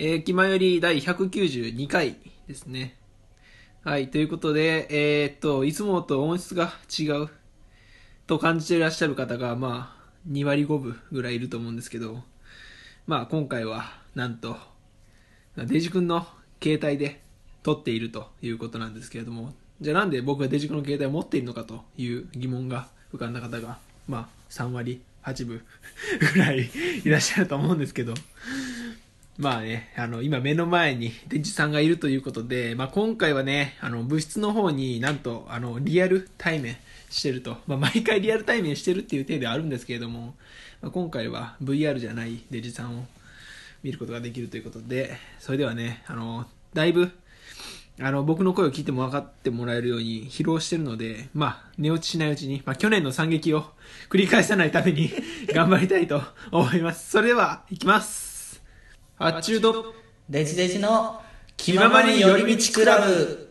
えー、気まより第192回ですね。はい、ということで、えーっと、いつもと音質が違う。と感じていらっしゃる方が、まあ、2割5分ぐらいいると思うんですけど、まあ、今回は、なんと、デジ君の携帯で撮っているということなんですけれども、じゃあなんで僕がデジ君の携帯を持っているのかという疑問が浮かんだ方が、まあ、3割8分ぐらいいらっしゃると思うんですけど、まあね、あの、今目の前に デジさんがいるということで、まあ今回はね、あの、部室の方になんと、あの、リアル対面してると。まあ毎回リアル対面してるっていう体ではあるんですけれども、まあ、今回は VR じゃないデジさんを見ることができるということで、それではね、あの、だいぶ、あの、僕の声を聞いても分かってもらえるように疲労してるので、まあ、寝落ちしないうちに、まあ、去年の惨劇を繰り返さないために 頑張りたいと思います。それでは、いきます。あっちゅうと、デジデジの気ままに寄り道クラブ。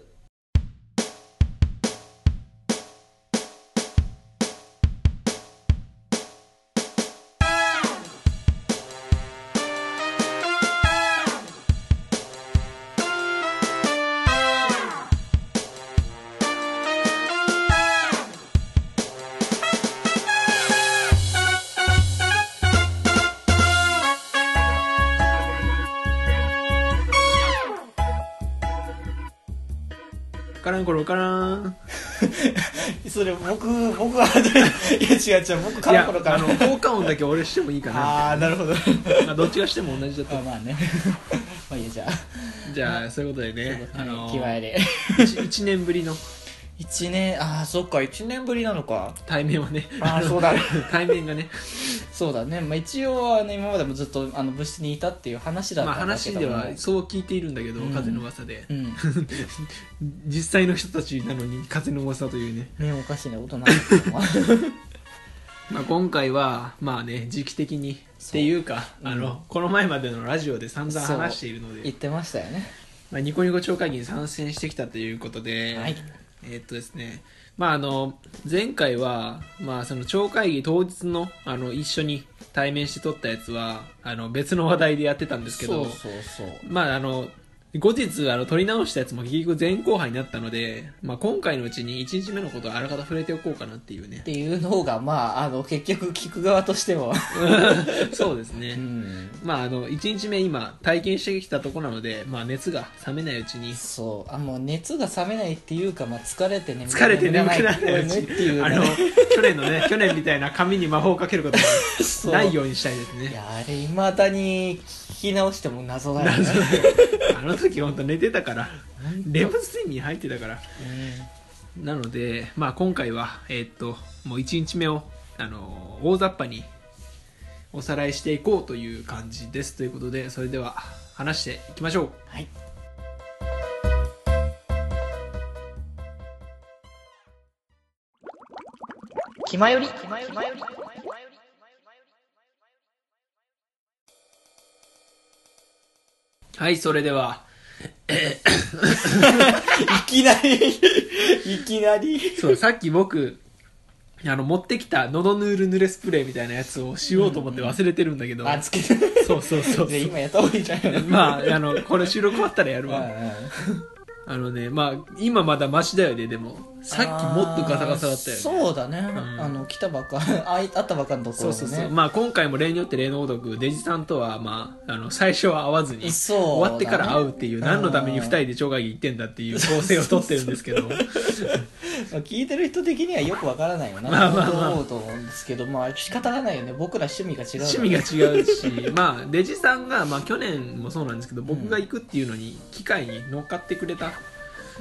からんころからん。それ僕僕はいや違う違う僕いやカラコロ、からあの、効果音だけ俺してもいいかな。ああなるほど。まあ、どっちがしても同じだと。あ。まあね。まあいいやじゃあ。じゃあ、そういうことでね、あの、気前で。一一年ぶりの。1年ああそっか1年ぶりなのか。対面はね、あーそうだね。対面がね、そうだね、まあ、一応はね今までもずっとあの部室にいたっていう話だっまあたんだけども、話ではそう聞いているんだけど、うん。風の噂で。うん。実際の人たちなのに風の噂というね。ねおかしなことなんですけどもまあ、今回は、まあね、時期的にっていうか、うん。あの、この前までのラジオで散々話しているので、言ってましたよね。まあ、ニコニコ超会議に参戦してきたということで、はい。えーっとですね、まああの、前回は、まあその超会議当日の、あの、一緒に対面して撮ったやつは、あの、別の話題でやってたんですけど、そうそうそう。まああの、後日、あの、撮り直したやつも結局前後半になったので、まあ今回のうちに1日目のことをあらかた触れておこうかなっていうね。っ。ていうのがまああの結局聞く側としても。そうですね。うん。まああの、1日目今体験してきたところなので、まあ熱が冷めないうちに、そう。あもう熱が冷めないっていうか、まあ、疲れて眠疲れて眠くならないうちねっていうあねの、去年のね、去年みたいな紙に魔法をかけることそうがないようにしたいですね。いやあれいまだに聞き直しても謎だよねあの時本当寝てたから、レム睡眠入ってたから。なので、まあ今回は、えーっと、もう1日目を、あの、大雑把におさらいしていこうという感じです。ということで、それでは話していきましょう。はい気まより気まよりはい、それでは、いきなりいきなり。そう、さっき僕、あの、持ってきた喉ヌール濡れスプレーみたいなやつをしようと思って忘れてるんだけど、あつけて。そうそうそう 今やった方がいいじゃん。まあ、あの、これ収録終わったらやるわ。うんあのね、まあ、今まだマシだよね、でも。さっきもっとガサガサだったよね。そうだね、んあの来たばっか あいあったばっかのところそうそうそう。まあ、今回も例によって例のごとく、デジさんとは、まあ、あの、最初は会わずに、そうだね終わってから会うっていう、何のために二人で超会議行ってんだっていう構成をとってるんですけど、まあ聞いてる人的にはよくわからないよな、まあまあまあと思うと思うんですけどまあ仕方がないよね僕ら趣味が違うから趣味が違うし、まあ、デジさんが、まあ、去年もそうなんですけど、僕が行くっていうのに、機会に乗っかってくれた。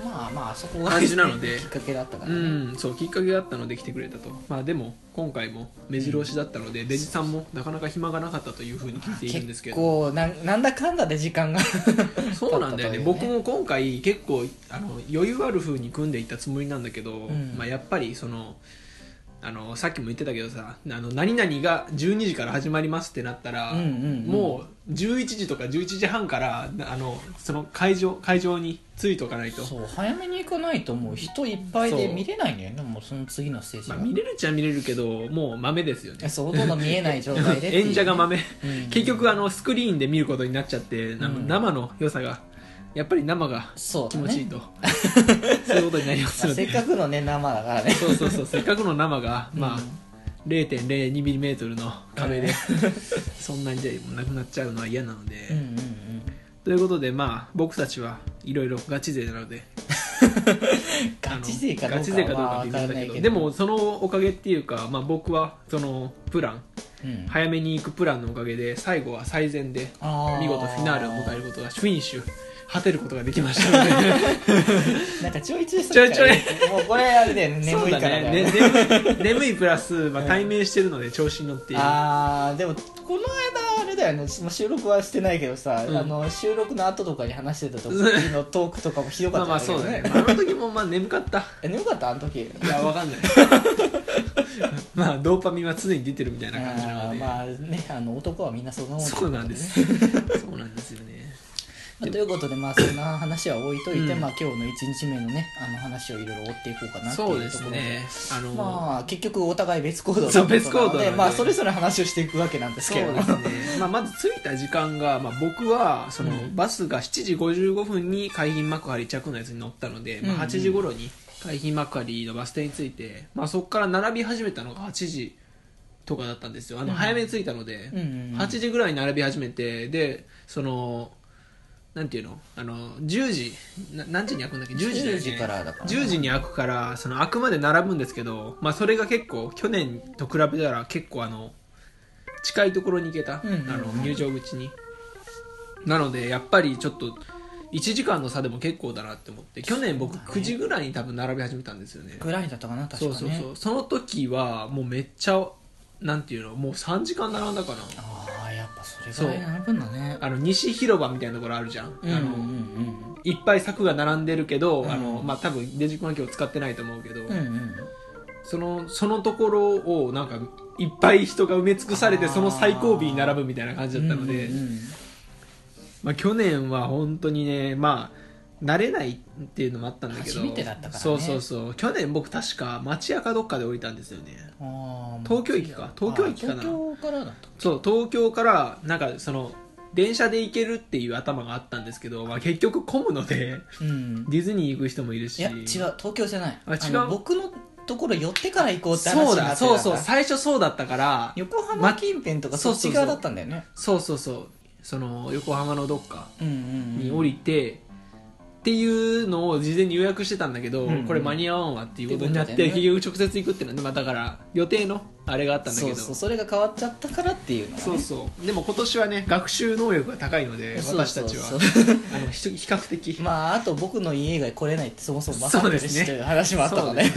まあまあそこが感じなので。きっかけだったかうらね、ん、そう、きっかけがあったので来てくれたと。まあ、でも、今回も目白押しだったので、デジさんもなかなか暇がなかったというふうに聞いているんですけ結ど。構なんなんだかんだで時間が そうなんだよね。経ったという僕も今回結構あの余裕ある風に組んでいったつもりなんだけど、ん。まあ、やっぱりそのあのさっきも言ってたけどさあの何々が12時から始まりますってなったら、うんうんうん。もう11時とか11時半からあのその会場会場に着いとかないと、そう早めに行かないともう人いっぱいで見れないんだよね。もうその次のステージまあ、が、見れるっちゃ見れるけどもう豆ですよね。えそうほとんど見えない状態でっていう 演者が豆、うん。結局あのスクリーンで見ることになっちゃって、あのうん。生の良さがやっぱり生がそうだね。気持ちいいと、そういうことになりますので。っかくのね生だからねそうそうそう。せっかくの生が、まあうん 0.02mm の壁でそんなにでもなくなっちゃうのは嫌なので、うんうんうん。ということでまあ僕たちはいろいろガチ勢なので。ガチ勢かどうかガチ勢かどうは分からないけどけどでもそのおかげっていうか、まあ、僕はそのプランうん。早めに行くプランのおかげで最後は最善で見事フィナーレを迎えることがフィニッシュ果てることができましたので。なんかちょいちょいちょいちょい。もうこれあれだよねそうだ眠いからね。ねね眠い 眠いプラス、まあ、対面してるので調子に乗っている。あーでもこの間あれだよね。まあ収録はしてないけどさ、うん。あの収録の後とかに話してた時のトークとかもひどかまあったんまあそうだね、あ、あの時もまあ眠かった。え眠かった？あの時。いやわかんない。まあドーパミンは常に出てるみたいな感じなので、まあねあの男はみんなそんなもんってそうなんです。そうなんですよねまあということでまあそんな話は置いといて、うん。まあ今日の1日目のねあの話をいろいろ追っていこうかなっていうところで。すね。あの、まあ結局お互い別行動だったそうので別行動でまあそれぞれ話をしていくわけなんですそけれどね、まあ、まず着いた時間が、まあ、僕はその、うん。バスが7時55分に海浜幕張着のやつに乗ったので、まあ、うんうん。8時頃に海浜幕張のバス停に着いて、まあ、そこから並び始めたのが8時とかだったんですよ。あのうん。早めに着いたので、うんうんうん。8時ぐらいに並び始めてでそのなんていうの？あの10時な何時に開くんだっけ？10時だよね。10時からだから。10時に開くからその開くまで並ぶんですけど、まあ、それが結構去年と比べたら結構あの近いところに行けた、うんうんうん。あの入場口に。なのでやっぱりちょっと1時間の差でも結構だなって思って去年僕そうだね。9時ぐらいに多分並び始めたんですよね。ぐらいだったかな確かね。そうそうそう。その時はもうめっちゃなんていうの？もう3時間並んだかな。あっぱそれぐらい並ぶんだね。あの西広場みたいなところあるじゃん、あのいっぱい柵が並んでるけど、うん。あのまあ、多分デジコンは今日使ってないと思うけど、うんうん。うんそのそのところをなんかいっぱい人が埋め尽くされてその最後尾に並ぶみたいな感じだったので、まあ、去年は本当にねまあ慣れないっていうのもあったんだけど。初めてだったからね。そうそうそう。去年僕確か町屋かどっかで降りたんですよね。あー東京駅か。東京駅かな。あ東京からだったそう東京からなんかその電車で行けるっていう頭があったんですけど、まあ、結局混むのでうん。ディズニー行く人もいるし。いや違う。東京じゃない。あ違う。の僕のところ寄ってから行こうって話そうだになってたんそうそう最初そうだったから横浜近辺とかそっち側だったんだよね。そうそうそう。その横浜のどっかうんうんうん。に降りて、っていうのを事前に予約してたんだけど、うんうん。これ間に合わんわっていうことになって結局直接行くっていうのは、まあ、だから予定のあれがあったんだけど。そうそうそれが変わっちゃったからっていうのがね。そうそう。でも今年はね学習能力が高いのでそう私たちは。そうそうあのひ比較的、まああと僕の家以外来れないってそもそも分かってるしそうですね。という話もあったので。ね。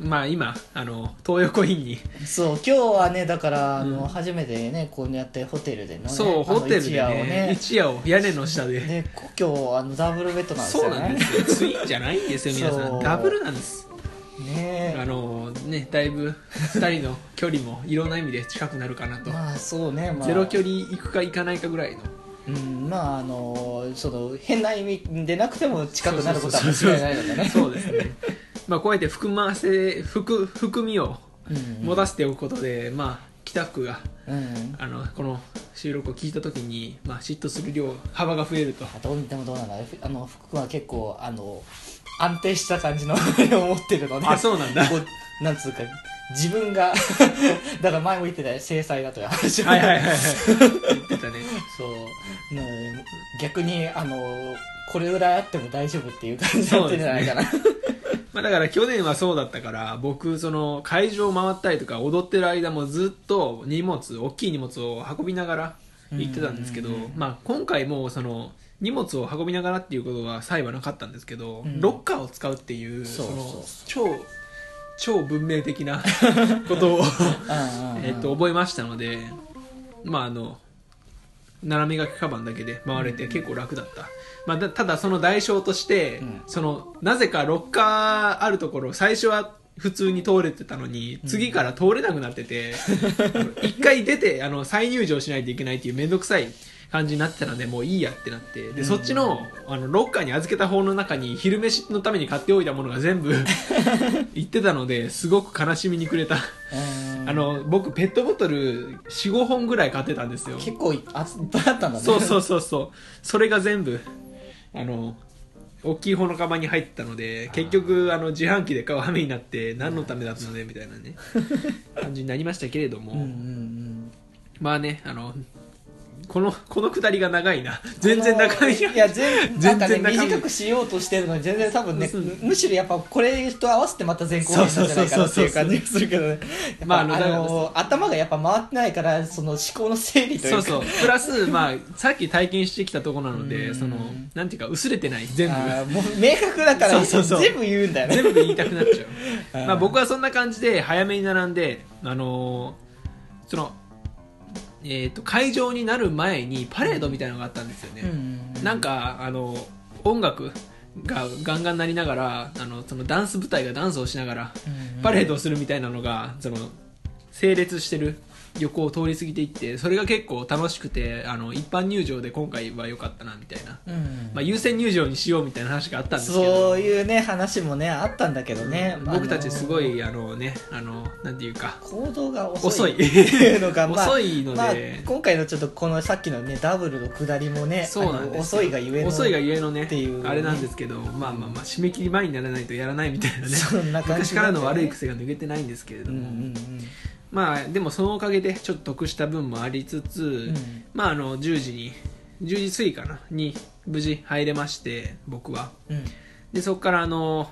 うん。まあ今あの東横インに。そう今日はねだからあの、うん。初めてねこうやってホテルでのねそうホテルで一夜をね。一夜を屋根の下で。で今日あのダブルベッドなんですそうよねなんですよ。ツインじゃないんですよ皆さそう。んダブルなんですねあのねだいぶ2人の距離もいろんな意味で近くなるかなと、まあそうね、まあ、ゼロ距離行くか行かないかぐらいの。うんまああのその変な意味でなくても近くなることは間違いないのでね。そうですね。まあこうやって含ませ含含みをうん。持たせておくことで、まあ北福がうん。あのこの収録を聞いた時に、まあ、嫉妬する量幅が増えると。あどうでもどうなんだあの福君は結構あの安定した感じの 思ってるのであそうなんだ。こうなんつうか自分が だから前も言ってたよ制裁だという話を。はいはいはいはい。言ってたね。そうな逆にあのこれぐらいあっても大丈夫っていう感じになってるんじゃないかな、まあ、だから去年はそうだったから僕その会場回ったりとか踊ってる間もずっと荷物大きい荷物を運びながら行ってたんですけど、うんうんうんまあ、今回もその荷物を運びながらっていうことは際はなかったんですけど、うん。ロッカーを使うっていうそうそう。の超超文明的な ことを、えっと覚えましたので、まあ、あの斜め掛けカバンだけで回れて結構楽だった、まあ、だただその代償として、うん。そのなぜかロッカーあるところ最初は普通に通れてたのに次から通れなくなってて、あの一回出てあの再入場しないといけないっていう面倒くさい感じになってたのでもういいやってなって。で、そっちのあのロッカーに預けた方の中に昼飯のために買っておいたものが全部 行ってたのですごく悲しみにくれた。うん。あの僕ペットボトル45本ぐらい買ってたんですよ。結構いあいっぱいあったんだね。そうそうそうそう。それが全部あの大きい方のカバンに入ってたので結局あの自販機で買う羽目になって何のためだったのでみたいなね 感じになりましたけれども、うんうんうん。まあねあのこのこのくだりが長いな。全然中身いや全全なんかね然中身短くしようとしてるのに全然多分ねむしろやっぱこれと合わせてまた全校編なんじゃないかなっていう感じがするけどね。まああの頭がやっぱ回ってないからその思考の整理というか。そうそう。プラス、まあ、さっき体験してきたところなのうん。でそのなんていうか薄れてない全部。もう明確だから全部言うんだよね。全部言いたくなっちゃう。うんまあ僕はそんな感じで早めに並んであのーそのえー、と会場になる前にパレードみたいなのがあったんですよね、うんなんかあの音楽がガンガン鳴りながらあのそのダンス部隊がダンスをしながらうん。パレードをするみたいなのがその整列してる横を通り過ぎていってそれが結構楽しくてあの一般入場で今回は良かったなみたいな、うん。まあ、優先入場にしようみたいな話があったんですけど。そういうね話もねあったんだけどね。僕たちすごいあのねあのなんていうか。行動が遅遅いいってい。うのが、まあ、遅いので。まあ、今回のちょっとこのさっきのねダブルの下りもねそうなん遅いがゆえの。遅いがゆえのねっていうね。あれなんですけどまあまあまあ締め切り前にならないとやらないみたいなね。そんな感じ昔からの悪い癖癖が抜けてないんですけれども、うんうんうんまあでもそのおかげでちょっと得した分もありつつ、ん。まああの10時に10時過ぎかなに無事入れまして僕は。うん。でそこからあの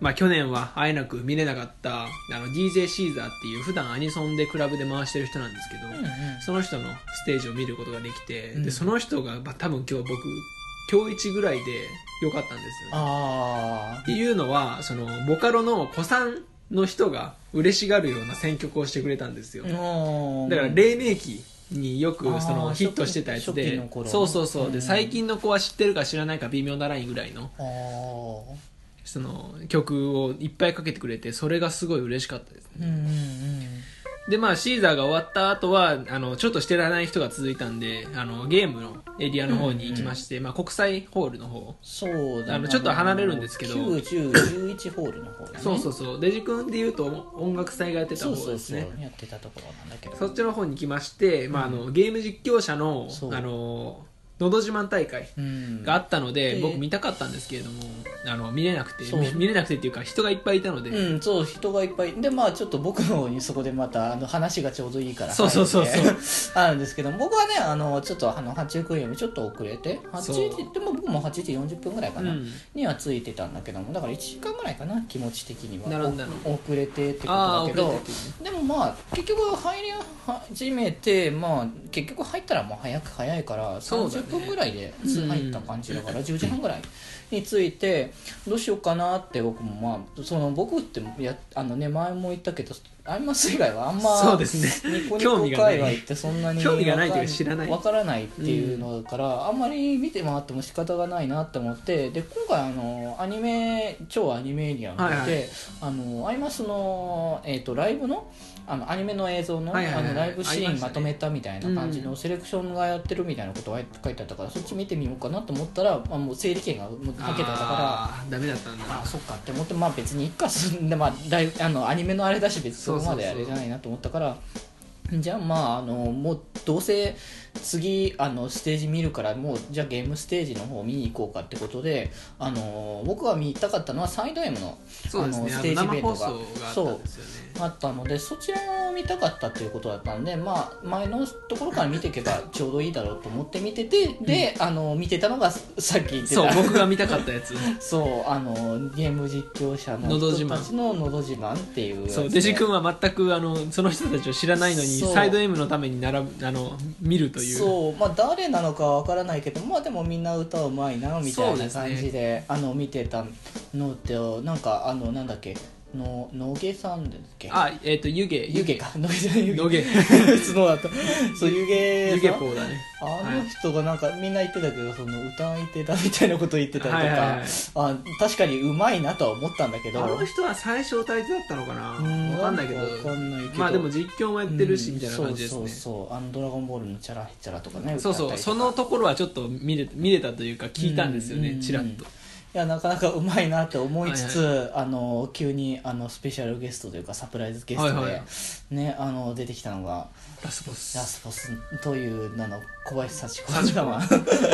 まあ去年はあえなく見れなかったあの DJ シーザーっていう普段アニソンでクラブで回してる人なんですけど、うんうん。その人のステージを見ることができて、うん。でその人が、まあ、多分今日僕今日一ぐらいでよかったんですよ、ね、あっていうのはそのボカロの古参の人が嬉しがるような選曲をしてくれたんですよ、だから黎明期によくそのヒットしてたやつでそうそうそう、うん。で最近の子は知ってるか知らないか微妙なラインぐらいのその曲をいっぱいかけてくれてそれがすごい嬉しかったですねでまあシーザーが終わった後はあのちょっとしてられない人が続いたんであのゲームのエリアの方に行きまして、まあ、国際ホールの方。そうだね。あのちょっと離れるんですけど。9011ホールの方だね。そうそうそう。デジ君でいうと音楽祭がやってたそうそうそう。方ですねやってたところなんだけど。そっちの方に来まして、まあ、あのゲーム実況者のそう。あののど自慢大会うん。があったので、で僕見たかったんですけれどもあの見れなくて見見れなくてっていうか人がいっぱいいたので、うん、そう人がいっぱい。でまあちょっと僕の方にそこでまたあの話がちょうどいいからそうそうそうそう。あるんですけど僕はねあのちょっとあの8時9よりちょっと遅れて8そう。時でも僕も8時40分ぐらいかな、うん。にはついてたんだけどもだから1時間ぐらいかな気持ち的には。遅れてってことだけど。でもまあ結局入り始めてまあ結局入ったらもう早く早いからそうだね。30分ぐらいで入った感じだから10時半ぐらいについてどうしようかなって僕もまあその僕ってやあのね前も言ったけどアイマス以外はあんまそうですね。ニコニコ界隈ってそんなに興味がないというか知らない。わからないっていうのだから、あんまり見て回っても仕方がないなって思ってで今回あのアニメ超アニメエリアに行って、はいはい。あのアイマスの、えー、とライブのあのアニメの映像の,、あのライブシーンまとめたみたいな感じのセレクションがやってるみたいなことが書いてあったからそっち見てみようかなと思ったら、まあ、もう整理券がもうかけてたから。ダメだったんだあそっかって思ってまあ別にいっかすんでまあライブあのアニメのあれだし別にそこまであれじゃないなと思ったからじゃあまああのもうどうせ次あのステージ見るからもうじゃあゲームステージの方見に行こうかってことであの僕が見たかったのはサイド M のあのステージイベントが。あったのでそちらを見たかったっていうことだったんで、まあ、前のところから見ていけばちょうどいいだろうと思って見ててで、あの見てたのがさっき言ってそうた僕が見たかったやつ。そうあのゲーム実況者の人たちののど自慢。っていうそうデジ君は全くあのその人たちを知らないのにサイド M のために並ぶあの見るというそうまあ誰なのかわからないけどまあでもみんな歌うまいなみたいな感じであの見てたのってなんかあのなんだっけの野毛さんだっけ？あえっ、と湯気。湯気か。野毛じゃない湯気。野毛。普通のだった。そう湯気湯気さんポーだね。あの人がなんかみんな言ってたけどその歌い手だみたいなこと言ってたりとか、はいはいはいあ確かにうまいなとは思ったんだけど。あの人は最初歌い手だったのかな？うん。わかんないけど。わかんないけど。まあでも実況もやってるしみたいな感じですね。そうそうそう。あの「ドラゴンボール」のチャラヘチャラとか。ねそうそう。そのところはちょっと見れ見れたというか聞いたんですようん。ねちらっといやなかなかうまいなって思いつつ、あの急にあのスペシャルゲストというかサプライズゲストで、はいはい。ね、あの出てきたのがラスボス。ラスボスという名の小林幸子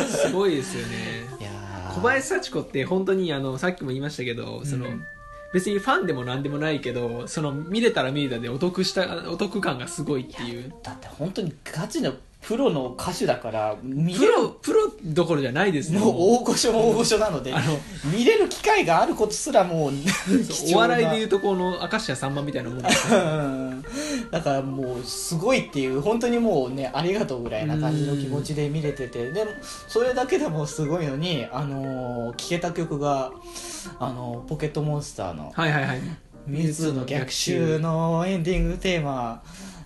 すごいですよね。やー。小林幸子って本当にあのさっきも言いましたけどその、うん。別にファンでも何でもないけどその見れたら見れたでお得したお得感がすごいっていう。だって本当にガチのプロの歌手だから見プれるロプロどころじゃないですねもう大御所も大御所なのであの見れる機会があることすらもう 貴重な。お笑いでいうとこの明石家さんまみたいなもんですよ。うん。だからもうすごいっていう本当にもうねありがとうぐらいな感じの気持ちで見れててでもそれだけでもすごいのに、あのー聴けた曲が、あのーポケットモンスターのはいはいはい「ミュウツーの逆襲」のエンディングテーマ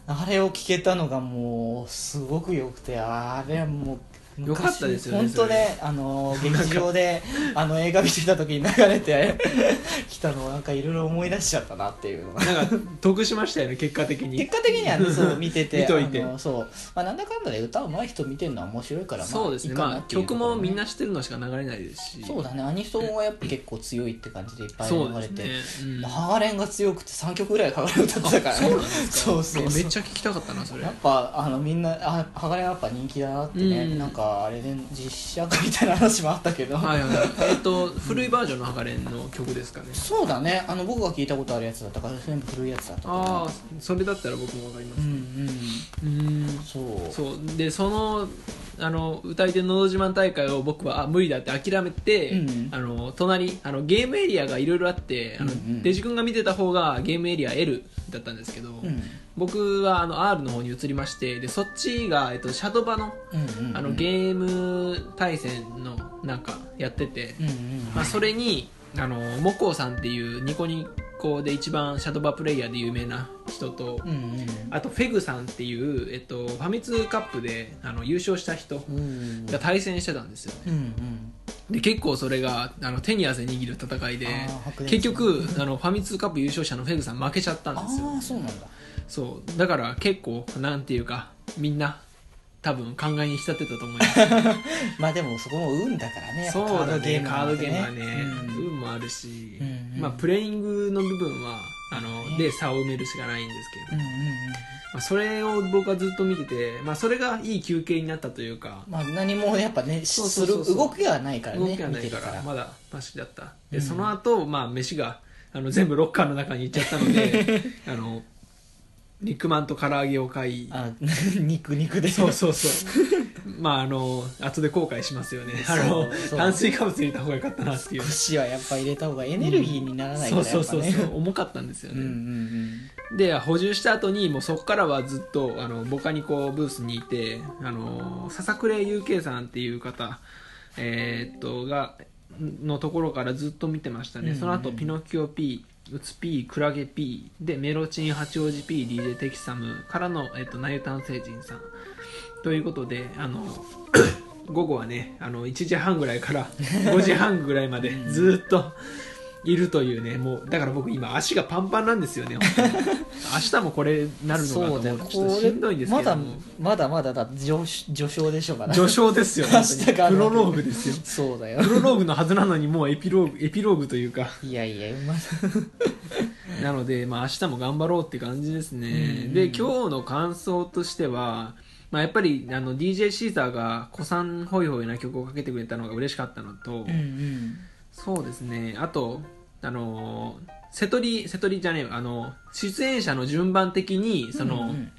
あれを聞けたのがもうすごく良くてあれはもうよかったですよね本当ねあの劇場であの映画見てた時に流れて きたのをなんかいろいろ思い出しちゃったなっていうのが。なんか得しましたよね結果的に。結果的にはねそう 見てて。見といて。そう、まあ、なんだかんだで歌うまい人見てるのは面白いから、まあ、そうですね。いいかなまあ曲もみんな知ってるのしか流れないですし。そうだね。アニソンはやっぱ結構強いって感じでいっぱい流れて、ね、うん。まあハガレンが強くて3曲ぐらいハガレン歌ってたからね。そうそう。めっちゃ聞きたかったなそれ。やっぱあのみんなあハガレンやっぱ人気だなってね、うん。なんかあれで実写化みたいな話もあったけど、はいはい。えっと古いバージョンのハガレンの曲ですかね。そうだね。あの僕が聞いたことあるやつだったから全部古いやつだったああそれだったら僕もわかりまうすん。うんうん。そう。そう。でそのあの歌い手のど自慢大会を僕はあ無理だって諦めて、うんあの隣あのゲームエリアがいろいろあってあの、うんうん。デジ君が見てた方がゲームエリア L だったんですけど、うん僕はあの R の方に移りましてでそっちが、えっと、シャドバのあのゲーム対戦のなんかやってて、まあ、それにあのモコさんっていうニコニコで一番シャドバプレイヤーで有名な人と、あとフェグさんっていう、えっと、ファミ通カップであの優勝した人うんが対戦してたんですよね。うんうん。で結構それがあの手に汗握る戦いで結局あのファミ通カップ優勝者のフェグさん負けちゃったんですよ。ああそうなんだそうだから結構なんていうかみんな多分考えに浸ってたと思います。まあでもそこも運だからねそうだねカードゲームはね、うん。運もあるし、うんうん。まあ、プレイングの部分はあので差を埋めるしかないんですけど、うんうんうんまあ、それを僕はずっと見てて、まあ、それがいい休憩になったというかまあ何もやっぱねそう動きがないからね動きがないからまだマシだった。で、うん。その後、まあ飯があの全部ロッカーの中に行っちゃったので あの肉まんと唐揚げを買い。あ 肉肉で。そうそうそう。まああの後で後悔しますよね。あのそう。そう炭水化物入れた方が良かったなっていう。少しはやっぱ入れた方がエネルギーにならないかそうらそうそうそうやっぱね重かったんですようんうね、ん。で補充した後にもうそこからはずっとあのボカニコブースにいてあの笹倉 UK さんっていう方えーっとがのところからずっと見てましたね、うんうんその後ピノキオ P うつ P クラゲ P でメロチン八王子 PDJ テキサムからの、えっと、ナユタン星人さん。ということであの 午後はねあの1時半ぐらいから 5時半ぐらいまでずっといるというねもうだから僕今足がパンパンなんですよね 明日もこれなるのかと思そうとちょっとしんどいんですけまだまだまだだ序序章でしょうかな序章ですよプロローグですよ。そうだよ。プロローグのはずなのにもうエピローグエピローグというか。いやいやまだ なので、まあ、明日も頑張ろうって感じですね、で今日の感想としては、まあ、やっぱりあの DJ シーザーが古参ホイホイな曲をかけてくれたのが嬉しかったのと、うんうん。そうですね。あとあの瀬戸り瀬戸りじゃねえわ。あの出演者の順番的にその、うんうん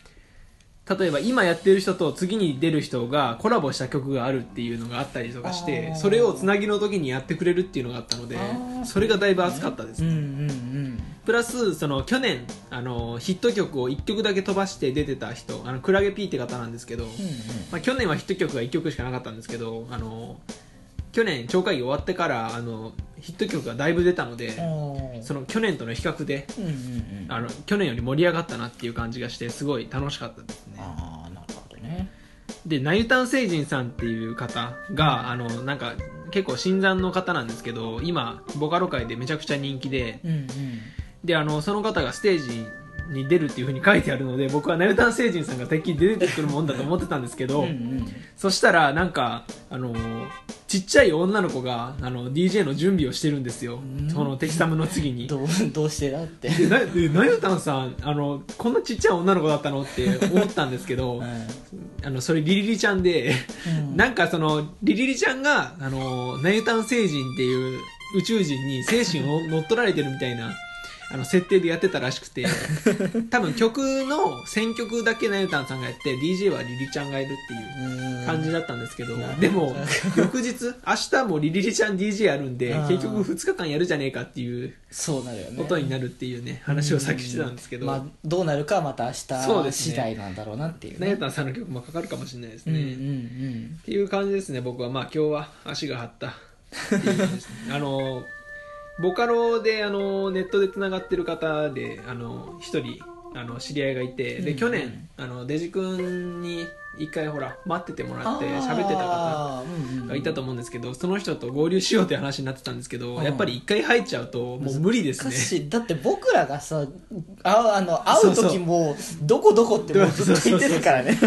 例えば今やってる人と次に出る人がコラボした曲があるっていうのがあったりとかしてそれをつなぎの時にやってくれるっていうのがあったのでそれがだいぶ熱かったですうんうんうんプラスその去年あのヒット曲を1曲だけ飛ばして出てた人あのクラゲ P って方なんですけど、うんまあ、去年はヒット曲が1曲しかなかったんですけどあの去年超会議終わってからあのヒット曲がだいぶ出たのでその去年との比較でうんうんうん。あの去年より盛り上がったなっていう感じがしてすごい楽しかったですね。ああなるほどね。でナユタン星人さんっていう方があのなんか結構新参の方なんですけど今ボカロ界でめちゃくちゃ人気でうんうん。であのその方がステージに出るっていう風に書いてあるので僕はナユタン星人さんがてっきり出てくるもんだと思ってたんですけど、うんうん。そしたらなんかあのちっちゃい女の子があの DJ の準備をしてるんですよ、ん。そのテキサムの次に。どうどうしてだって。でなでナユタンさんあのこんなちっちゃい女の子だったのって思ったんですけど あのそれリリリちゃんでうん。なんかそのリリリちゃんがあのナユタン星人っていう宇宙人に精神を乗っ取られてるみたいなあの設定でやってたらしくて。多分曲の選曲だけナユタンさんがやって DJ はリリちゃんがいるっていう感じだったんですけど、うんでも翌日明日もリリリちゃん DJ やるんでうん。結局2日間やるじゃねえかっていうそうなるよね。ことになるっていうね話をさっきしてたんですけど、まあ、どうなるかはまた明日次第なんだろうなっていうね。ナユタンさんの曲もかかるかもしれないですね、うんうんうんっていう感じですね僕は。まあ今日は足が張ったあのボカロであのネットでつながってる方であの一人あの知り合いがいて、うんで去年あのデジ君に一回ほら待っててもらって喋ってた方がいたと思うんですけどその人と合流しようって話になってたんですけど、うん。やっぱり一回入っちゃうともう無理です難ねだって僕らがさああの会う時もどこどこってもうずっと言ってるからね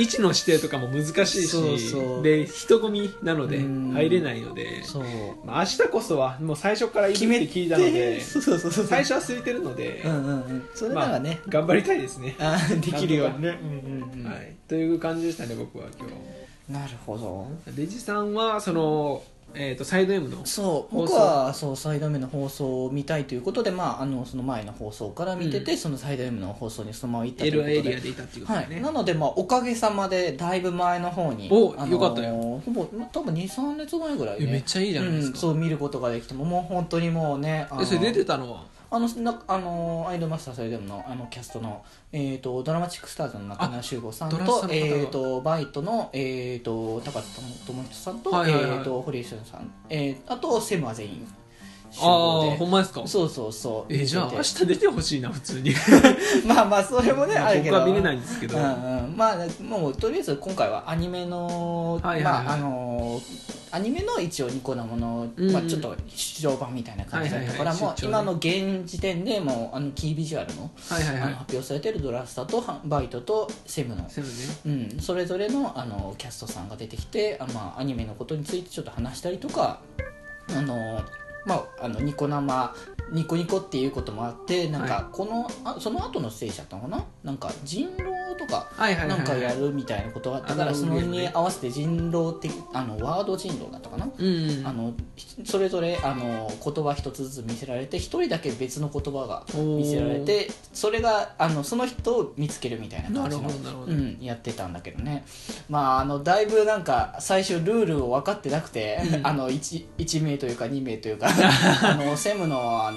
位置の指定とかも難しいしそうそう。で人混みなのでうん。入れないので、そう。まあ、明日こそはもう最初から行くって聞いたのでそうそうそうそう。最初は空いてるので、うんうんうん。それならね、まあ、頑張りたいですね、あーできるように。ね。うんうんうん。はい、という感じでしたね僕は今なるほど。日デジさんはその、えー、とサイド M のそう僕はそうサイド M の放送を見たいということで、まあ、あのその前の放送から見てて、そのサイド M の放送にそのまま行ったという L ことでエリアでいたっていうことはい、なので、まあ、おかげさまでだいぶ前の方におあのーよかったよ。ほぼまあ多分23列前ぐらいでえめっちゃいいじゃないですか。うん、そう見ることができてももう本当にもうねあのえそれ出てたのは？あのなあのアイドルマスターそれでものあのキャストの、えー、とドラマチックスターズの中村修吾さんと,、えー、とバイトの、えー、と高田智人さんと,、えー、と堀江俊さん、えー、あとセムは全員集あ合で。あほんまですか？そうそうそう。えじゃあ明日出てほしいな普通に。まあまあそれもねあるけど。僕は見れないんですけど、うんうん、まあもうとりあえず今回はアニメの、はいはいはい。まああのアニメの一応ニコ生の、うんうん。まあ、ちょっと出場版みたいな感じだったから、もうはいはいはい。出張ね。今の現時点でもうあのキービジュアルの,、あのはいはい。はい発表されてるドラスターとはバイトとセムの、そうね。うん、それぞれのあのキャストさんが出てきてあ、まあ、アニメのことについてちょっと話したりとかあのまあ、あのニコ生ニコニコっていうこともあってなんはかこの、あその後のステージだったのかな？なんか人狼とかなんかやるみたいなことがあったから、そのに合わせて人狼的あのワード人狼だったかな、うんうん。あのそれぞれあの言葉一つずつ見せられて一人だけ別の言葉が見せられてそれがあのその人を見つけるみたいな感じのうん、やってたんだけどね。まああのだいぶなんか最初ルールを分かってなくて、あの 1, 1名というか2名というか あのセムのあの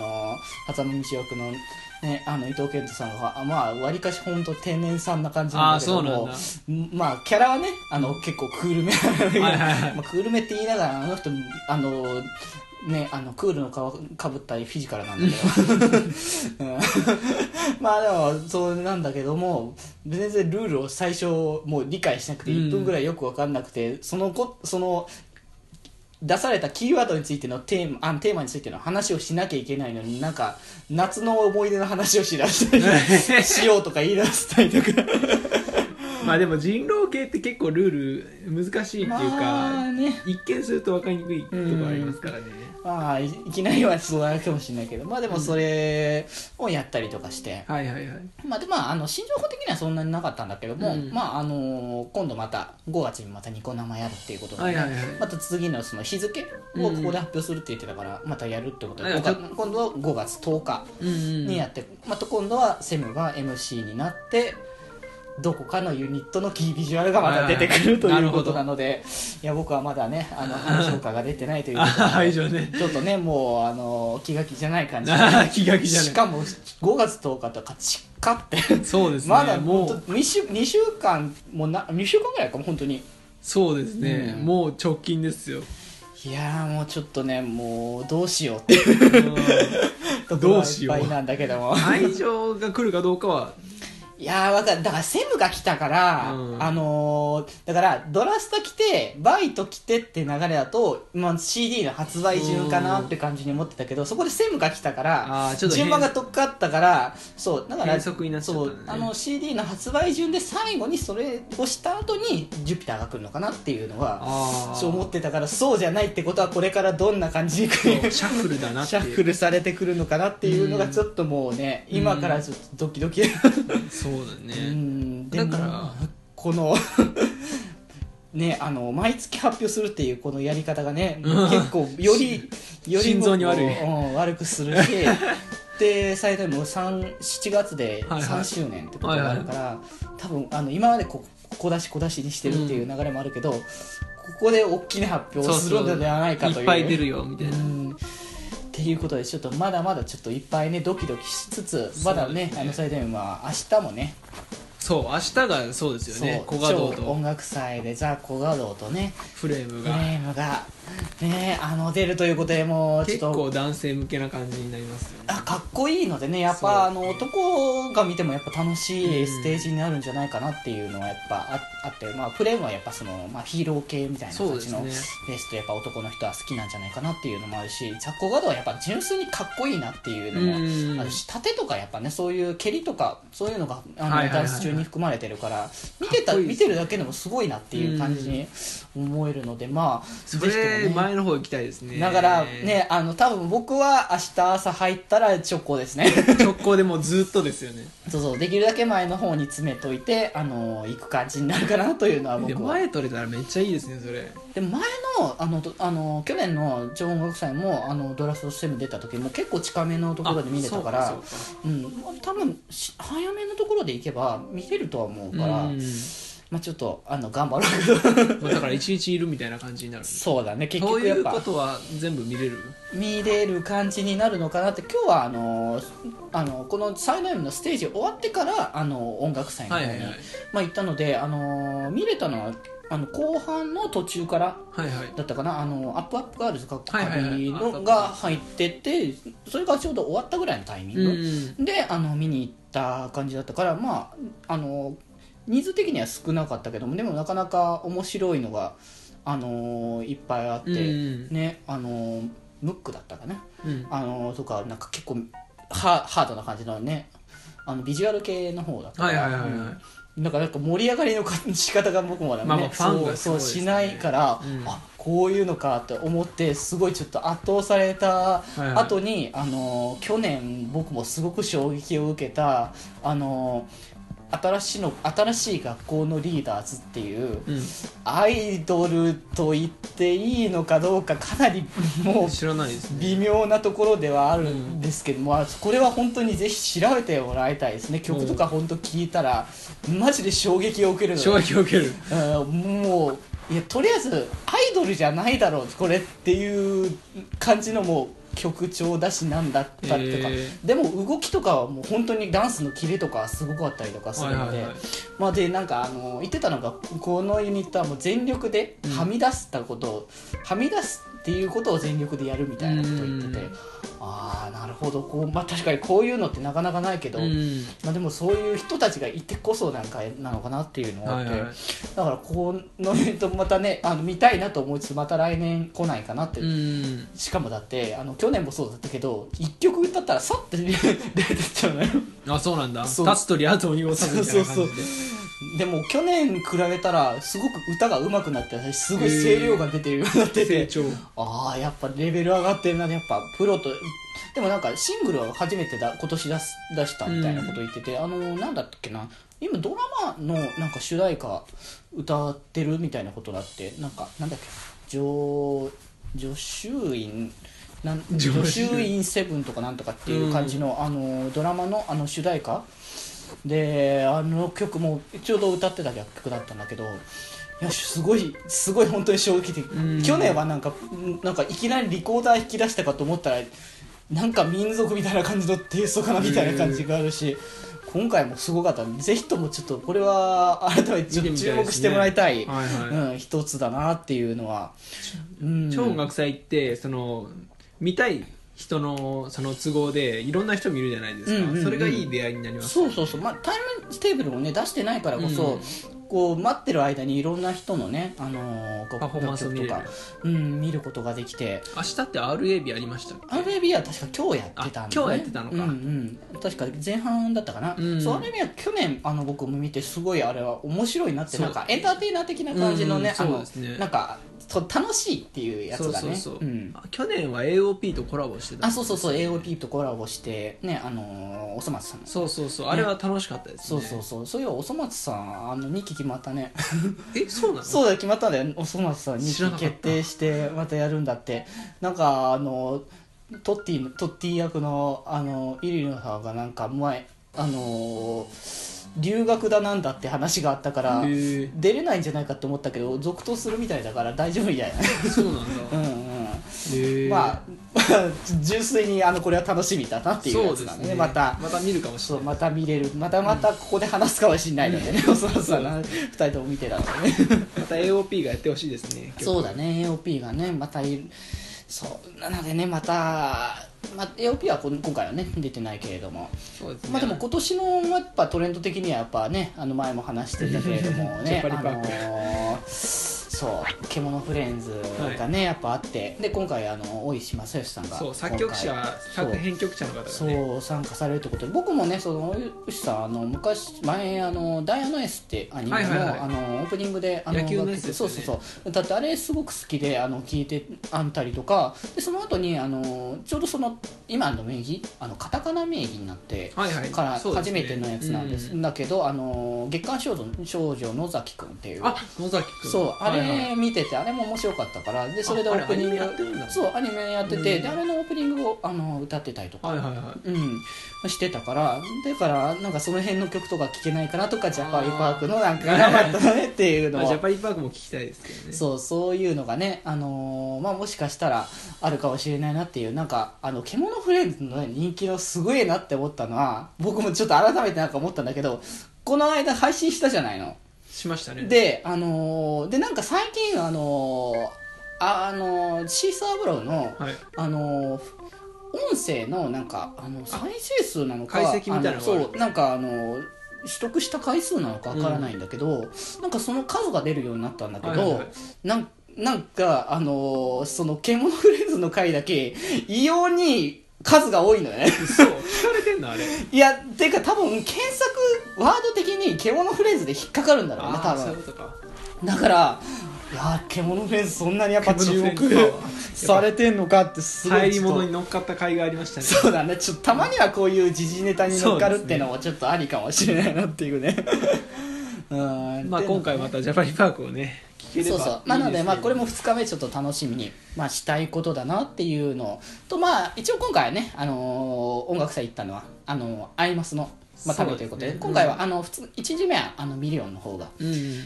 初見道役のね、あの伊藤健人さんがまあわりかし本当天然さんな感じなんだけどもまあキャラはねあの結構クールめ まあ、クールめって言いながらあの人あのね、あのクールのかかぶったフィジカルなんだけど、うん。まあでもそうなんだけども全然ルールを最初もう理解しなくてうん1分ぐらいよく分かんなくて、そのこその出されたキーワードについてのテーマあテーマについての話をしなきゃいけないのになんか夏の思い出の話をしだしたりしようとか言い出したりとか。まあでも人狼系って結構ルール難しいっていうか、まあね。一見すると分かりにくいところありますからね、まあいいきなりはそうなるかもしれないけどまあでもそれをやったりとかして、はいはいはい。まあでまああの新情報的にはそんなになかったんだけども、うん。まああの今度また5月にまたニコ生やるっていうことで、ねはいはいはい。また次のその日付をここで発表するって言ってたから、またやるってことで、はい5月今度は5月10日うんうんにやって、また今度はセムが MC になってどこかのユニットのキービジュアルがまた出てくるとはいうことなのでいや僕はまだねあの話評価が出てないということで ちょっとねもうあの気が気じゃない感じで。あ あ気が気じゃない。しかも5月10日とか近って。そうですね。まだもう。もう 2, 週2週間もうな2週間ぐらいかも本当に。そうですね、うん。もう直近ですよ。いやーもうちょっとねもうどうしようっていう。ところがいっどうしようぱいなんだけども。愛情が来るかどうかはいやーわかる。だからセムが来たから、うん。あのーだからドラスト来てバイト来てって流れだと、まあ、CD の発売順かなって感じに思ってたけどそこでセムが来たからあーちょっと変順番が取っかったからそうだから変則になっちゃったんだね。そうあの CD の発売順で最後にそれをした後にジュピターが来るのかなっていうのはあそう思ってたからそうじゃないってことはこれからどんな感じに来るシャッフルだなってシャッフルされてくるのかなっていうのがちょっともうね、今からちょっとドキドキ。そ うだうね。んでもだからこの ねあの毎月発表するっていうこのやり方がねうん。結構よりより心臓に悪い。うん悪くするし で最大も3 7月ではいはい。3周年ってことがあるから、多分あの今までこ小出し小出しにしてるっていう流れもあるけど、ここで大きな発表をするのではないかという。いっぱい出るよみたいな。うんっていうことでちょっとまだまだちょっといっぱいねドキドキしつつまだねあのそれでもまあ明日もね。そう明日がそうですよね。小画堂と。超音楽祭でザ・小画堂とねフレームフレがームがねあの出るということでもうちょっと。結構男性向けな感じになりますよね。あかっこいいのでねやっぱあの男が見てもやっぱ楽しいステージになるんじゃないかなっていうのはやっぱああって、まあ、フレームはやっぱその、まあ、ヒーロー系みたいな感じのベースとやっぱ男の人は好きなんじゃないかなっていうのもあるしザ・小画堂はやっぱ純粋にかっこいいなっていうのもうん。あるし盾とかやっぱねそういう蹴りとかそういうのがあの、ダンス中に含まれてるから見てた見てるだけでもすごいなっていう感じに思えるのでまあそぜひともね。れ前の方行きたいですね。だからねあの多分僕は明日朝入ったら直行ですね。直行でもうずっとですよね。そうそうできるだけ前の方に詰めといてあの行く感じになるかなというのはで僕は。前取れたらめっちゃいいですねそれ。で前のあのどあの去年の超音楽祭もあのドラフトステム出た時も結構近めのところで見れたからうん、多分し早めのところで行けば見れるとは思うから、うんまあ、ちょっとあの頑張ろう。まあだから一日いるみたいな感じになる。そうだね。結そういう局やっぱことは全部見れる？見れる感じになるのかなって今日はあのあのこのサイド M のステージ終わってからあの音楽祭の方に、はいはいはい。まあ、行ったのであの見れたのはあの後半の途中からだったかな。あのアップアップガールズかっこはいはいはい。のが入っててそれがちょうど終わったぐらいのタイミング、うん。であの見に行った感じだったからまああの人数的には少なかったけどもでもなかなか面白いのがあのいっぱいあって、うんねあのムックだったかな。うん。あのとかなんか結構ハハードな感じのねあのビジュアル系の方だったから、はいはいはいはい。うん。だからなんか盛り上がりのか仕方が僕もね、まあまあファンがね。そうしないから、うん。あこういうのかって思ってすごいちょっと圧倒されたいはい。後に、あの去年僕もすごく衝撃を受けたあの新しいの新しい学校のリーダーズっていううん。アイドルと言っていいのかどうかかなりもう知らないですね。微妙なところではあるんですけども、これは本当にぜひ調べてもらいたいですね。曲とか本当聞いたらマジで衝撃を受けるので。衝撃を受ける。うんもういやとりあえずアイドルじゃないだろうこれっていう感じのもう曲調だしなんだったりとか、へでも動きとかはもう本当にダンスのキレとかはすごかったりとかするので、まあ、でなんかあの言ってたのがこのユニットはもう全力ではみ出したことを、はみ出すっていうことを全力でやるみたいなことを言ってて、うんああなるほどこう、まあ、確かにこういうのってなかなかないけど、うん。まあ、でもそういう人たちがいてこそなんかなのかなっていうのがあって、はいはい。だからこのユニットまたねあの見たいなと思いつつまた来年来ないかなって、うん。しかもだってあの去年もそうだったけど1曲歌ったらさって 出てっちゃうのよ。あそうなんだ。そう。立つ鳥後を濁さずみたいな感じで。そうそうでも去年比べたらすごく歌が上手くなって私すごい声量が出てるようになってて、成長。ああやっぱレベル上がってるなやっぱプロとでもなんかシングルは初めてだ今年出す出したみたいなこと言ってて、あのなんだっけな。今ドラマのなんか主題歌歌ってるみたいなことだってなんかなんだっけ女女衆院なん女女衆衆院セブンとかなんとかっていう感じの,、あのドラマのあの主題歌？であの曲もちょうど歌ってた曲だったんだけどいやすごいすごい本当に衝撃的、うん。去年はなんかなんかいきなりリコーダー引き出したかと思ったらなんか民族みたいな感じのテイストかなみたいな感じがあるし、今回もすごかった。ぜひともちょっとこれは改めて注目してもらいたい。はいはい。うん、一つだなっていうのは、うん、超音楽祭ってその見たい人のその都合でいろんな人見るじゃないですか、うんうんうん。それがいい出会いになりますそうそうそう、まあ、タイムテーブルもね出してないからこそ、こう待ってる間にいろんな人のね、あのーパフォーマンスとか、うん、見ることができて。明日って RAB ありました RAB は確か今日やってたんだ、ね、あ今日やってたのか。うんうん、確か前半だったかな、うん。そう RAB は去年あの僕も見てすごいあれは面白いなってなんかエンターテイナー的な感じのね、うんあのそうですね。なんかそう楽しいっていうやつがね。そうそうそう、ん。あ去年は AOP とコラボしてた。あそうそうそう AOP とコラボしてねあのーおそ松さんの。そうそうそう。あれは楽しかったですね。そうそうそう。そういやおそ松さんあの2期決まったね。えそうなの？そうだよ決まったんだよ。おそ松さん2知らなかった。期決定してまたやるんだって。なんかあのトッティのトッティ役のあのイリノさんがなんか前あの留学だなんだって話があったから出れないんじゃないかと思ったけど続投するみたいだから大丈夫みたいな。そうなんだ。うんまあ 純粋にあのこれは楽しみだなっていうやつなんでね。また。また見るかもしれない。そうまた見れる。またまたここで話すかもしれないのでね、おそらくさん2人とも見てたのでね。また AOP がやってほしいですねそうだね AOP がねまたいる。そうなのでねまた、まあ、AOP は今回はね出てないけれども。そうですね。まあでも今年のやっぱトレンド的にはやっぱねあの前も話してたけれども ジねそう獣フレンズがね、やっぱあって。で今回あの大石正義さんがそう作曲者作編曲者の方がね。そう参加されるってことで僕もねその牛さんあの昔前あのダイアナ S ってアニメの,、はいはいはいあのオープニングであの野球のね。そうそうそう。だってあれすごく好きであの聞いてあったりとかでその後にあのちょうどその今の名義あのカタカナ名義になってはいはい。から初めてのやつなんです。うんだけどあの月刊少女少女野崎くんっていう。あ野崎君そうあはいはいれ見ててあれも面白かったからでそれでオープニングそうアニメやってて、うん。であれのオープニングをあの歌ってたりとか、うん、してたからだからなんかその辺の曲とか聴けないかなとかジャパリパークのなんか頑張ったねっていうのを。まあジャパリパークも聞きたいですけどね。そうそういうのがね、あのーまあ、もしかしたらあるかもしれないなっていうなんかあの獣フレンズの、ね、人気のすごいなって思ったのは僕もちょっと改めてなんか思ったんだけどこの間配信したじゃないの。しましたね。で、あのーでなんか最近、あのーああのーシーサーブログの、はい。あのー音声のなんかあの再生数なのか解析みたいなそうなんかあのー取得した回数なのかわからないんだけど、なんかその数が出るようになったんだけど、はいはいはい。なんなんかあのーその獣フレンズの回だけ異様に数が多いのよね。そう聞かれてんの？あれ。いやてか多分検索ワード的に獣フレンズで引っかかるんだろうねあ多分。あそういうことか。だからいやー獣フレンズそんなにやっぱ注目されてんのかってすごい入り物に乗っかった甲斐がありましたね。そうだね。ちょっとたまにはこういう時事ネタに乗っかるっていうのもちょっとありかもしれないなっていうね。うん。まあで今回またジャパリパークをね聞ければそうそう。まあなのでまあこれもいい2日目ちょっと楽しみに、まあ、したいことだなっていうのとまあ一応今回はね、あのー音楽祭行ったのはあのーアイマスの、まあ、ためということでそうですね。今回はあの普通1日目はあのミリオンの方が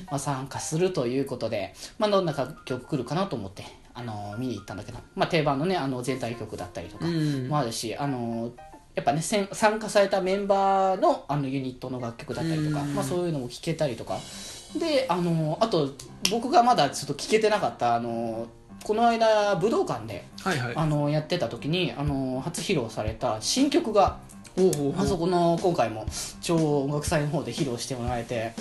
まあ、参加するということで、まあ、どんな楽曲来るかなと思って、あの見に行ったんだけど、まあ、定番のねあの全体曲だったりとかうんうん。もあるし、あのやっぱねせん参加されたメンバーのあのユニットの楽曲だったりとか、うんまあ、そういうのも聴けたりとかであのあと僕がまだちょっと聴けてなかったあのこの間武道館ではいはい。あのやってた時にあの初披露された新曲があそこの今回も超音楽祭の方で披露してもらえて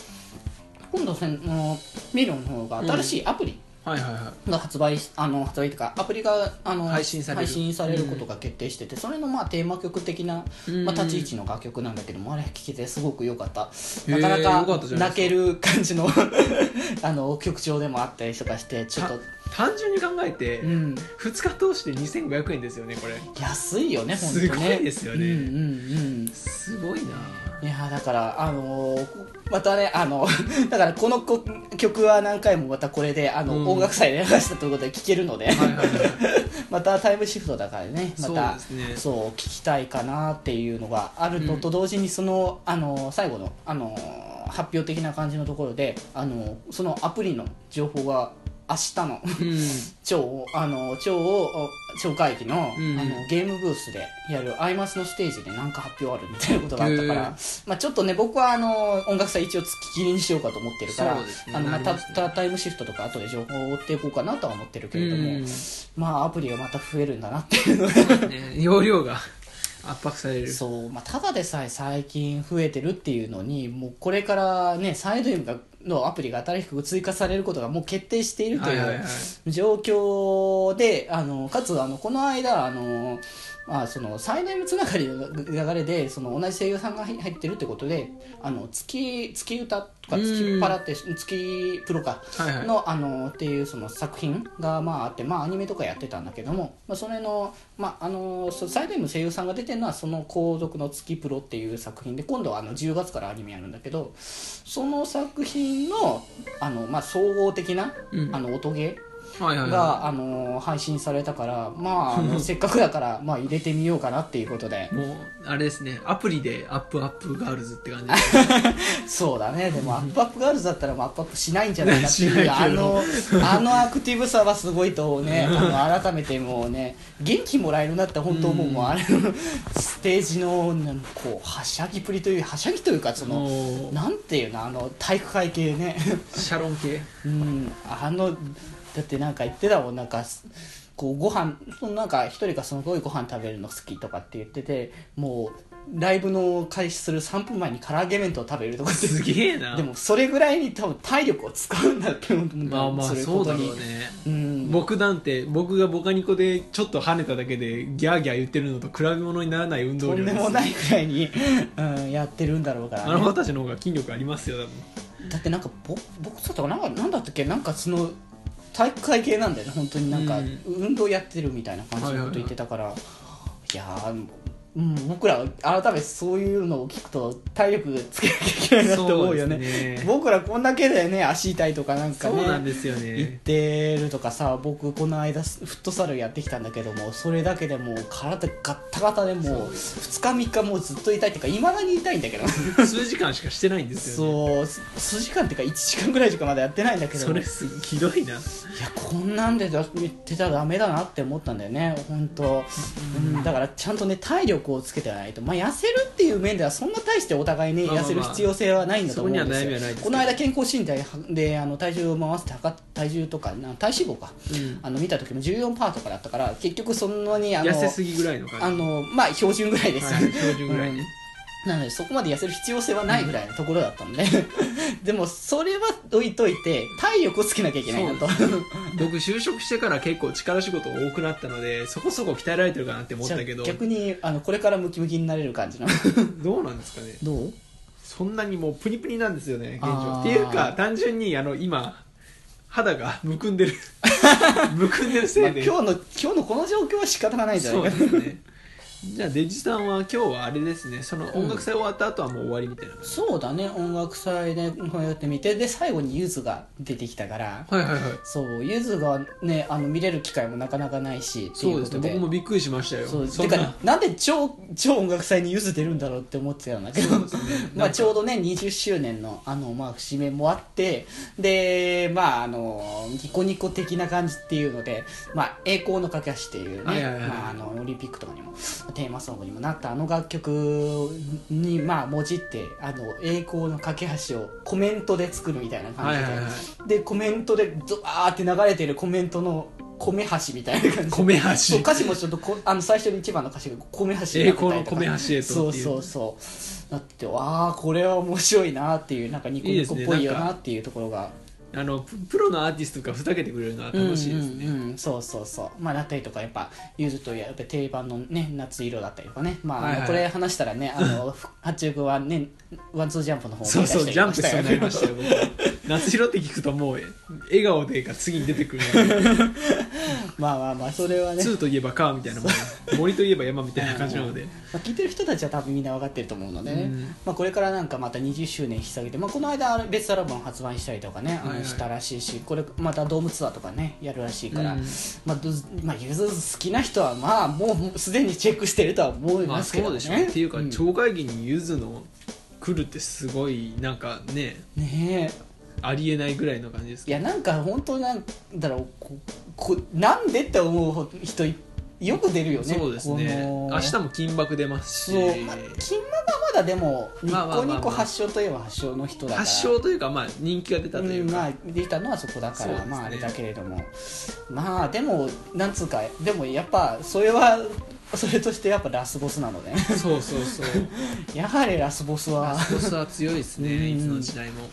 今度そのミロンの方が新しいアプリはいはいはい。が発売しあの発売というかアプリがあの配信される。ことが決定してて、それのまあテーマ曲的な、うん。まあ、立ち位置の楽曲なんだけどもあれ聴けてすごく良かった。なかなよか泣ける感じの あの曲調でもあったりとかしてちょっと、単純に考えてうん、2日通して2500円ですよねこれ。安いよね本当ね。すごいですよね。うんうんうん。すごいないやだからあのーまたねあの だからこのこ曲は何回もまたこれであの、うん。音楽祭で流したということで聴けるので、はいはいはい。またタイムシフトだからねまた。そうね。聞きたいかなっていうのがあるのと同時にその、あの最後のあの発表的な感じのところであのそのアプリの情報が明日のうん。超あの超超会議の,、うん。あのゲームブースでやるアイマスのステージで何か発表あるみたいなことがあったから、へまあ、ちょっとね僕はあの音楽祭一応月切りにしようかと思ってるから、ね。あのまあたタイムシフトとか後で情報を追っていこうかなとは思ってるけれども、うん。まあアプリがまた増えるんだなっていうのが。ね。容量が 圧迫される。そう、まあ、ただでさえ最近増えてるっていうのにもうこれからねサイド M がのアプリが新しく追加されることがもう決定しているという状況であのかつあのこの間あのまあ、その最大のつながりの流れでその同じ声優さんが入入ってるってことであの月月歌とか月パラって月プロかはいはい。のあのっていうその作品がまああって、まあ、アニメとかやってたんだけども、まあ、それの,、まあ、あのそ最大の声優さんが出てるのはその後続の「月プロ」っていう作品で今度はあの10月からアニメやるんだけどその作品のあの、まあ、総合的な、うん。あの音ゲーが、あの配信されたからまああの せっかくだから、まあ、入れてみようかなっていうことで。いもうあれですね。アプリでアップアップガールズって感じ。そうだね。でもアップアップガールズだったらもうアップアップしないんじゃないかってしいう あのあのアクティブさはすごいとねあの改めてもうね元気もらえるなって本当思う、うんもうあれのステージのこうはしゃぎっぷりというはしゃぎというかそのなんていうのあの体育会系ね。シャロン系。うん。あのだってなんか言ってたもんなんかこうご飯そのなんか一人がすごいご飯食べるの好きとかって言っててもうライブの開始する3分前に唐揚げ弁当を食べるとかってすげえな。でもそれぐらいに多分体力を使うんだって思うんだまあまあそうだろうね。うん。僕なんて僕がボカニコでちょっと跳ねただけでギャーギャー言ってるのと比べ物にならない運動と量です。んでもないぐらいに、うん、やってるんだろうから、ね、あの子たちの方が筋力ありますよ多分。だってなんかぼ僕だったかなんかなんだったっけ？なんかその体育会系なんだよね本当に。なんかうん。運動やってるみたいな感じのこと言ってたから、いやーうん、僕ら改めてそういうのを聞くと体力つけなきゃいけないなと思うよね。ね。僕らこんだけでね足痛いとかなんかねそうなんですよ言っねてるとかさ僕この間フットサルやってきたんだけどもそれだけでもう体ガッタガタでもう2日3日もうずっと痛いっていうかいまだに痛いんだけど。数時間しかしてないんですよね。そう数時間っていうか1時間ぐらいしかまだやってないんだけど。それすひどいな。いやこんなんでやってたらダメだなって思ったんだよね本当、うん、だからちゃんとね体力をつけてないと。まあ痩せるっていう面ではそんな大してお互いねまあまあまあ。痩せる必要性はないんだと思うんですよ。そこには悩みはないですけど。この間健康診断であの体重を回して測っ体重とかな体脂肪か、うん。あの見た時も14%とかだったから結局そんなにあの痩せすぎぐらいのあのまあ標準ぐらいです、はい標準ぐらい。ねうんなのでそこまで痩せる必要性はないぐらいのところだったのででもそれは置いといて体力をつけなきゃいけないなと。僕就職してから結構力仕事多くなったのでそこそこ鍛えられてるかなって思ったけど。逆にあのこれからムキムキになれる感じなの？どうなんですかね。どう？そんなにもうプニプニなんですよね現状。っていうか単純にあの今肌がむくんでる。むくんでるせまあいで、今日の今日のこの状況は仕方がないんじゃないか。ですねじゃあデジさんは今日はあれですね。その音楽祭終わった後はもう終わりみたいな感じ、そうだね。音楽祭でこうやって見て。で最後にゆずが出てきたから。はいはいはい。そうゆずがねあの見れる機会もなかなかないしそうですね僕もびっくりしましたよ。そうてかなんで超超音楽祭にゆず出るんだろうって思ってたんだけど、ね。まあちょうどね20周年のあの、まあ、節目もあって。でまああのニコニコ的な感じっていうので「まあ、栄光の架け橋」っていうね。はいはいはい。まああのオリンピックとかにもテーマソングにもなったあの楽曲にまあもじって「あの栄光の架け橋」をコメントで作るみたいな感じで、はいはいはでコメントでドワーって流れてるコメントの米橋みたいな感じ米橋歌詞もちょっとこあの最初に一番の歌詞が米橋栄光の米橋へとそうそうそう。だってわあこれは面白いなっていうなんかニコニコっぽいよなっていうところがあのププロのアーティストがふざけてくれるのは楽しいですね、うんうんうん。そうそうそう。まあだったりとかやっぱゆずとやっぱ定番のね夏色だったりとかね。まあ、はいはい。これ話したらねあの八中君はねワンツージャンプの方をそうそうジャンプしそうになりまししたよ 夏色って聞くともう笑顔でが次に出てくる まあまあまあそれはね。2といえば川みたいなもん。森といえば山みたいな感じなので。まあ、聞いてる人たちは多分みんな分かってると思うのでね、うん。まあ、これからなんかまた20周年引き下げて、まあ、この間別アルバム発売したりとかね、あのしたらしいしこれまたドームツアーとかねやるらしいから、うん。まあどまあ、ゆず好きな人はまあもうすでにチェックしてるとは思いまあますけどね、そうでしょう。っていうかん町会議にゆずの来るってすごいなんかねねえ。ありえないぐらいの感じですいやなんか本当なんだろうここなんでって思う人いよく出るよねそうですね。明日も金箔出ますし。そう、まあ、金馬がまだでもニコニコ発祥といえば発祥の人だから。発祥というかまあ人気が出たというか、うんまあできたのはそこだから、ね。まああれだけれども。まあでもなんつうかでもやっぱそれはそれとしてやっぱラスボスなのでそうそうそう。やはりラスボスは。ラスボスは強いですねうん。いつの時代も。な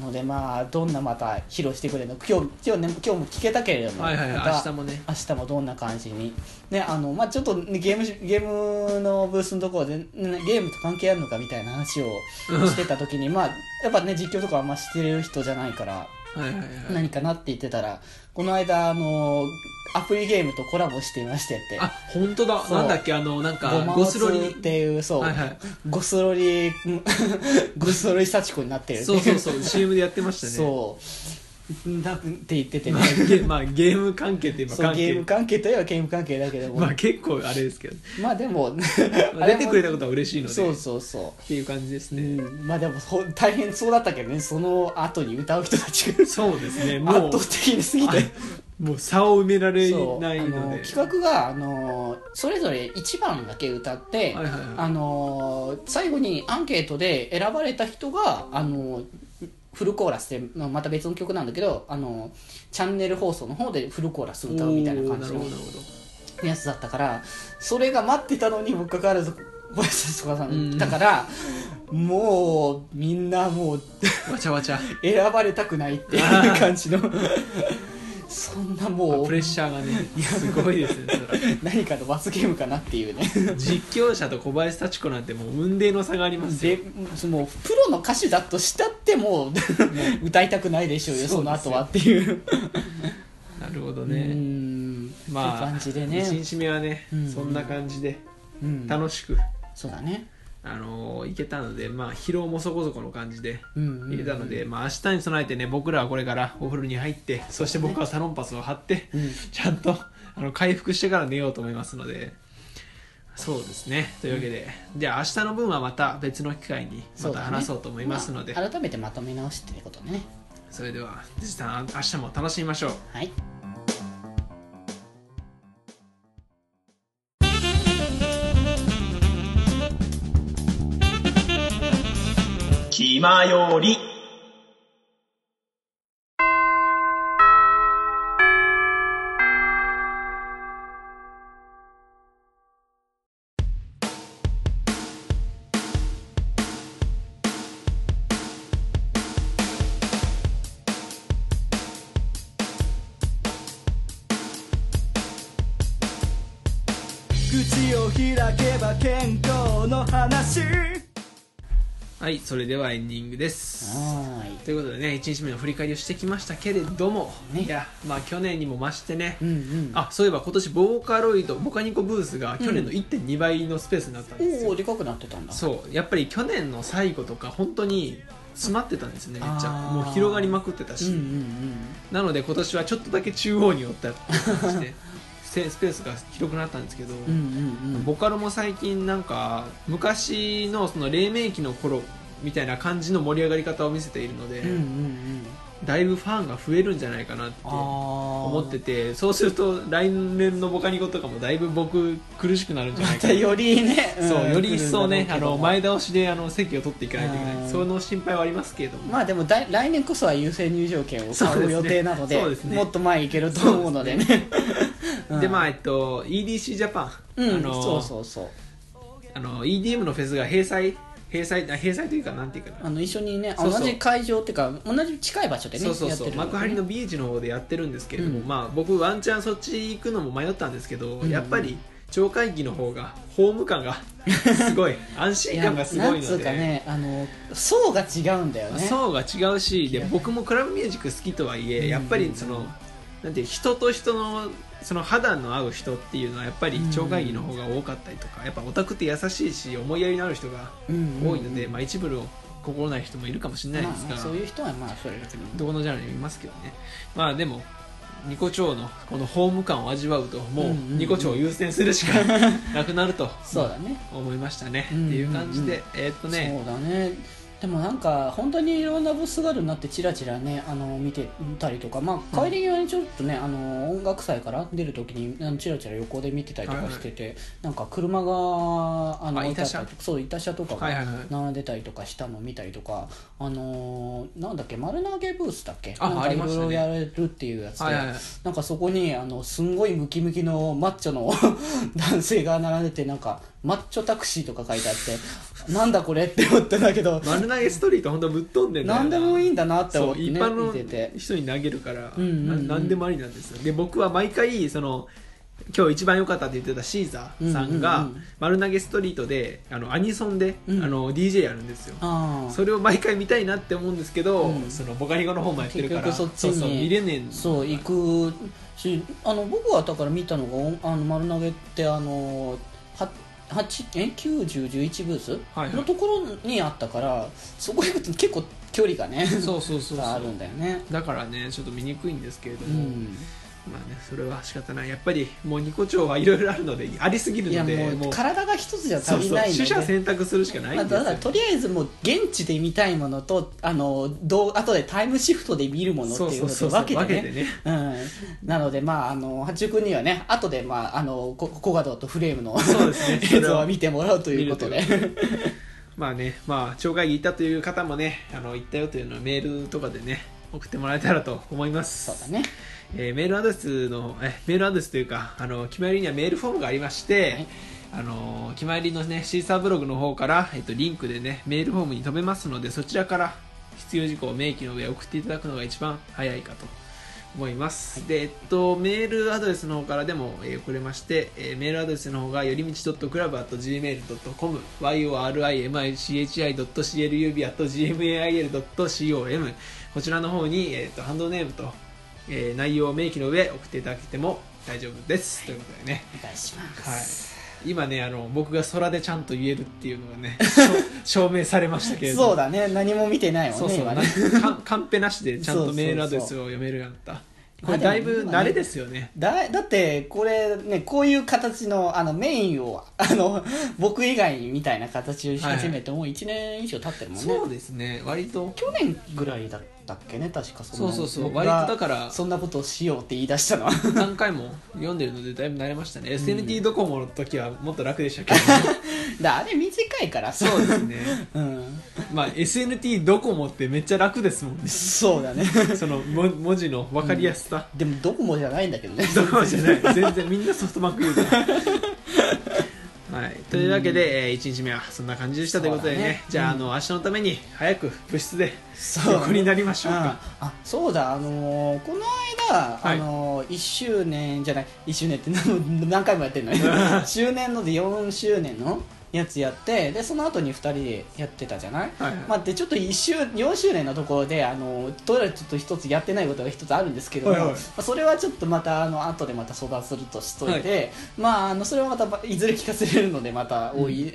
のでまあどんなまた披露してくれるの今日今日,、ね、今日も聞けたけれども、はいはい明日もね。明日もどんな感じに。ねあのまあちょっとねゲームゲームのブースのところで、ねゲームと関係あるのかみたいな話をしてた時にまあやっぱね実況とかあんましてる人じゃないからはいはいはい。何かなって言ってたらこの間あのアプリゲームとコラボしていましてって。あ本当だ。そう。なんだっけ？あのなんかゴマゴスロリ。っていうそう、はいはい。ゴスロリ ゴスロリ幸子になってるっていそうそうそう。CM でやってましたね。そうだって言っててねまあゲまあゲーム関係って言えば関係そうゲーム関係といえばゲーム関係だけども、まあ結構あれですけどまあでも出てくれたことは嬉しいのでそうそうそうっていう感じですう、うね、ん、まあでもほ大変そうだったけどねその後に歌う人たちがそうですね圧もう倒的にすぎてもう差を埋められそうないあのので企画があのそれぞれ1番だけ歌って、はいはいはいあの最後にアンケートで選ばれた人があのフルコーラスでまた別の曲なんだけどあのチャンネル放送の方でフルコーラス歌うみたいな感じのやつだったからそれが待ってたのにもかかわらず小林さうんん。だから、もうみんなもうわちゃわちゃ。選ばれたくないっていう感じのそんなもうプレッシャーがねすごいですね何かの罰ゲームかなっていうね。実況者と小林幸子なんてもう雲泥の差がありますよ。でもうプロの歌手だとしたってもう歌いたくないでしょうよその後はっていう。なるほどうねんまあ感じでね。1日目はね、うん。そんな感じでうん。楽しく、そうだねあのー行けたのでまあ疲労もそこそこの感じでうん入れたので、まあ、明日に備えてね僕らはこれからお風呂に入ってそして僕はサロンパスを貼って、うん。ちゃんとあの回復してから寝ようと思いますので。そうですね。というわけで、じゃあ明日の分はまた別の機会にまた話そうと思いますので。そ,、まあ改めてまとめ直しってことでねれでは辻さん明日も楽しみましょう。はい気まより。口を開けば健康の話はいそれではエンディングです。はーい。ということでね1日目の振り返りをしてきましたけれども、ね。いやまあ去年にも増してね、うんうん。あそういえば今年ボーカロイドボカニコブースが去年の1.2倍のスペースになったんですよ、おおでかくなってたんだ。そうやっぱり去年の最後とか本当に詰まってたんですねめっちゃ。もう広がりまくってたし、うんうんなので今年はちょっとだけ中央に寄ったっていう感じで。せ スペースが広くなったんですけど、ボカロも最近なんか昔のその黎明期の頃みたいな感じの盛り上がり方を見せているので、だいぶファンが増えるんじゃないかなってあ思思っててそうすると来年のボカニコとかもだいぶ僕苦しくなるんじゃないまたかなよりねそう、んより一層ね、あの前倒しであの席を取っていかないといけない、うん。その心配はありますけれども、まあでも来年こそは優先入場券を買う予定なのでね。もっと前行けると思うのでね。うん。で、まあ、えっと、EDC ジャパン、うんあのそうそうそう。あの EDM のフェスが閉鎖、閉鎖、あ閉鎖というか、なんていうかな、あの一緒にねそうそう。同じ会場っていうか同じ近い場所でねそうそうそう、幕張のビーチの方でやってるんですけれども、うん。まあ、僕、ワンチャンそっち行くのも迷ったんですけど、うん。やっぱり超会議の方が、ホーム感が すごい、安心感がすごいなんつうので。かねあの層が違うんだよね。層が違うしで僕もクラブミュージック好きとはいえ、うん。やっぱりそのなんて人と人のその肌の合う人っていうのはやっぱり超会議の方が多かったりとか、やっぱオタクって優しいし思いやりのある人が多いので、まあ、一部の心ない人もいるかもしれないですが、まあ、そういう人はまあそれだけどこのジャンルにもいますけどね。まあでもニコ町のこのホーム感を味わうともうニコ町を優先するしか なくなるとそうだね。思いましたね、っていう感じでえーっとね。そうだねでもなんか本当にいろんなブースがあるになってチラチラねあの見てたりとか、まあ、帰り際にちょっとね、あの音楽祭から出る時にあのチラチラ横で見てたりとかしてて、なんか車があのいてあったり板車とかそう板車とかがはいはいはい。並んでたりとかしたのを見たりとか、あのーなんだっけ丸投げブースだっけ？あなんかいろいろやれるっていうやつで、はいはいはい。なんかそこにあのすんごいムキムキのマッチョの 男性が並んでてなんかマッチョタクシーとか書いてあってなんだこれって思ったんだけど。丸投げストリート本当ぶっ飛んでんだよ何でもいいんだなって思ってね一般の人に投げるから、うんうんうん。な何でもありなんですよ。で僕は毎回その今日一番良かったって言ってたシーザーさんがうん。丸投げストリートであのアニソンで、うん。あの DJ やるんですよ。それを毎回見たいなって思うんですけど、うん。そのボカリゴの方もやってるから結局そっちにうそう見れねえんそう行くしあの僕はだから見たのがおあの丸投げってあのは8え9011ブース？はいはい。のところにあったからそこ行くと結構距離がねそうそうそう。あるんだよね。だからねちょっと見にくいんですけれども、うんまあねそれは仕方ない。やっぱりもうニコ町はいろいろあるのでありすぎるいやのでもう体が一つじゃ足りないので。取捨選択するしかないまあ、んですよ。だからとりあえずもう現地で見たいものとあのどう後でタイムシフトで見るものっていうのそうそうそうと分けてね。なのでまああの八中君にはね後でまああのココガドとフレームの 映像は見てもらうということで。まあねまあ町会議行ったという方もねあの行ったよというのをメールとかでね送ってもらえたらと思います。そうだねえーメールアドレスのえメールアドレスというかあの決まりにはメールフォームがありまして、はい。あの決まりのねシーサーブログの方から、えっと、リンクでねメールフォームに飛べますのでそちらから必要事項を明記の上送っていただくのが一番早いかと思います、でえっとメールアドレスの方からでも、えー送れまして、えーメールアドレスの方がよりみち .club.gmail.com yorimichi.club.gmail.com こちらの方に、えっとハンドルネームと、えー内容を明記の上送っていただけても大丈夫です、ということでね。お願いしまはい。す、今ねあの僕が空でちゃんと言えるっていうのがね 証明されましたけれども。そうだね。何も見てないもそうそう。んね。今ねなカンペなしでちゃんとメールアドレスを読めるようになった。これだいぶ慣れですよね。だだってこれねこういう形のあのメインをあの僕以外みたいな形をし始めてもう1年以上経ってるもんね、そうですね。割と。去年ぐらいだったっけね確かそのそうそうそう。割とだからそんなことをしようって言い出したの。は何回も読んでるのでだいぶ慣れましたね、SNT ドコモの時はもっと楽でしたけど、だあれ短いから。さそうですね。うん。まあ SNT ドコモってめっちゃ楽ですもんね。そうだね。そのも文字の分かりやすさ、でもドコモじゃないんだけどね。ドコモじゃない。全然みんなソフトバンクユーザーはい、というわけで、え1日目はそんな感じでしたということでね。ねじゃあ,、あの明日のために早く部室でそう。横になりましょうか、ああそうだ。あのーこの間、はい。あのー1周年じゃない。1周年って何何回もやってるの？ね 周年ので4周年のやつやってでその後に2人でやってたじゃない、はいはい。まあ、でちょっと1周4周年のところであのどうやらちょっと一つやってないことが一つあるんですけども、はいはい。まあ、それはちょっとまたあの後でまた相談するとしとい。て、まあ、あのそれはまたいずれ聞かせれるのでまた多い、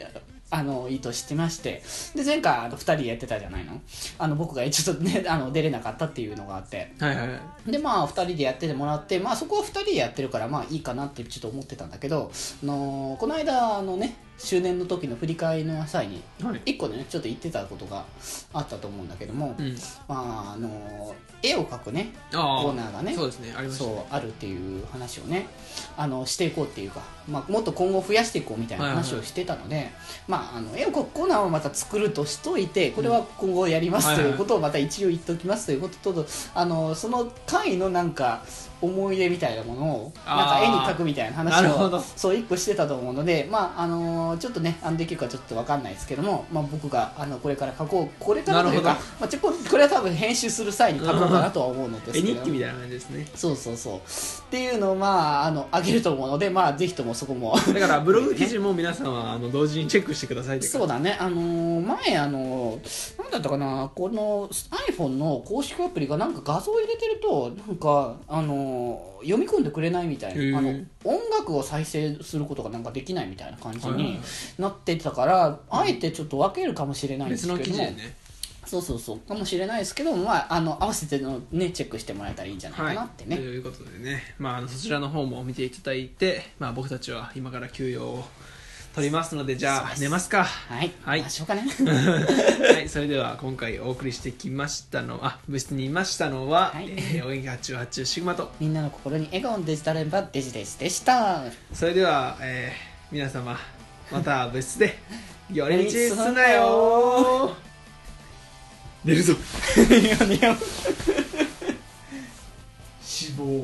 あの意図してましてで前回あの2人でやってたじゃないの？あの僕がちょっとねあの出れなかったっていうのがあって。はいはいはいでまあ2人でやっててもらってまあそこは2人でやってるからまあいいかなってちょっと思ってたんだけど、あのこの間あのね周年の時の振り返りの際にはい。1個ねちょっと言ってたことがあったと思うんだけども、うん。まああの絵を描くねあコーナーがねそうですねありました。そうあるっていう話をねあのしていこうっていうか、まあ、もっと今後増やしていこうみたいな話をしてたので、まあ、あの絵を描くコーナーをまた作るとしといてこれは今後やりますということをまた一応言っておきますということとあのその回のなんか思い出みたいなものをなんか絵に描くみたいな話をそう一個してたと思うので、まああのちょっとねあのできるかちょっとわかんないですけども、まあ、僕があのこれから描こうこれからというかまあ、ちょここれは多分編集する際に描こうかなとは思うのですけ絵ど日記みたいな感じですね。そうそうそう。っていうのをまああの上げると思うのでまあぜひともそこも。だからブログ記事も皆さんはあの同時にチェックしてくださいそうだね。あのー前あのーなんだったかなこの iPhone の公式アプリがなんか画像を入れてるとなんかあのー読み込んでくれないみたいなあの音楽を再生することがなんかできないみたいな感じにはいはいはい。なってたからあえてちょっと分けるかもしれないんです別けども。ね。そうそうそう。かもしれないですけどまああの合わせてのねチェックしてもらえたらいいんじゃないかなってね、ということでね、まあ、そちらの方も見ていただいて、まあ、僕たちは今から休養を撮りますのでじゃあ寝ますか。はい。はい。ましょうかね。はい、それでは今回お送りしてきましたのあ部室にいましたのは、はい。えーお元気発注発注シグマと。みんなの心に笑顔のデジタル連覇デジデジでした。それでは、えー皆様また 部室で寄り道すなよ。寝るぞ。死亡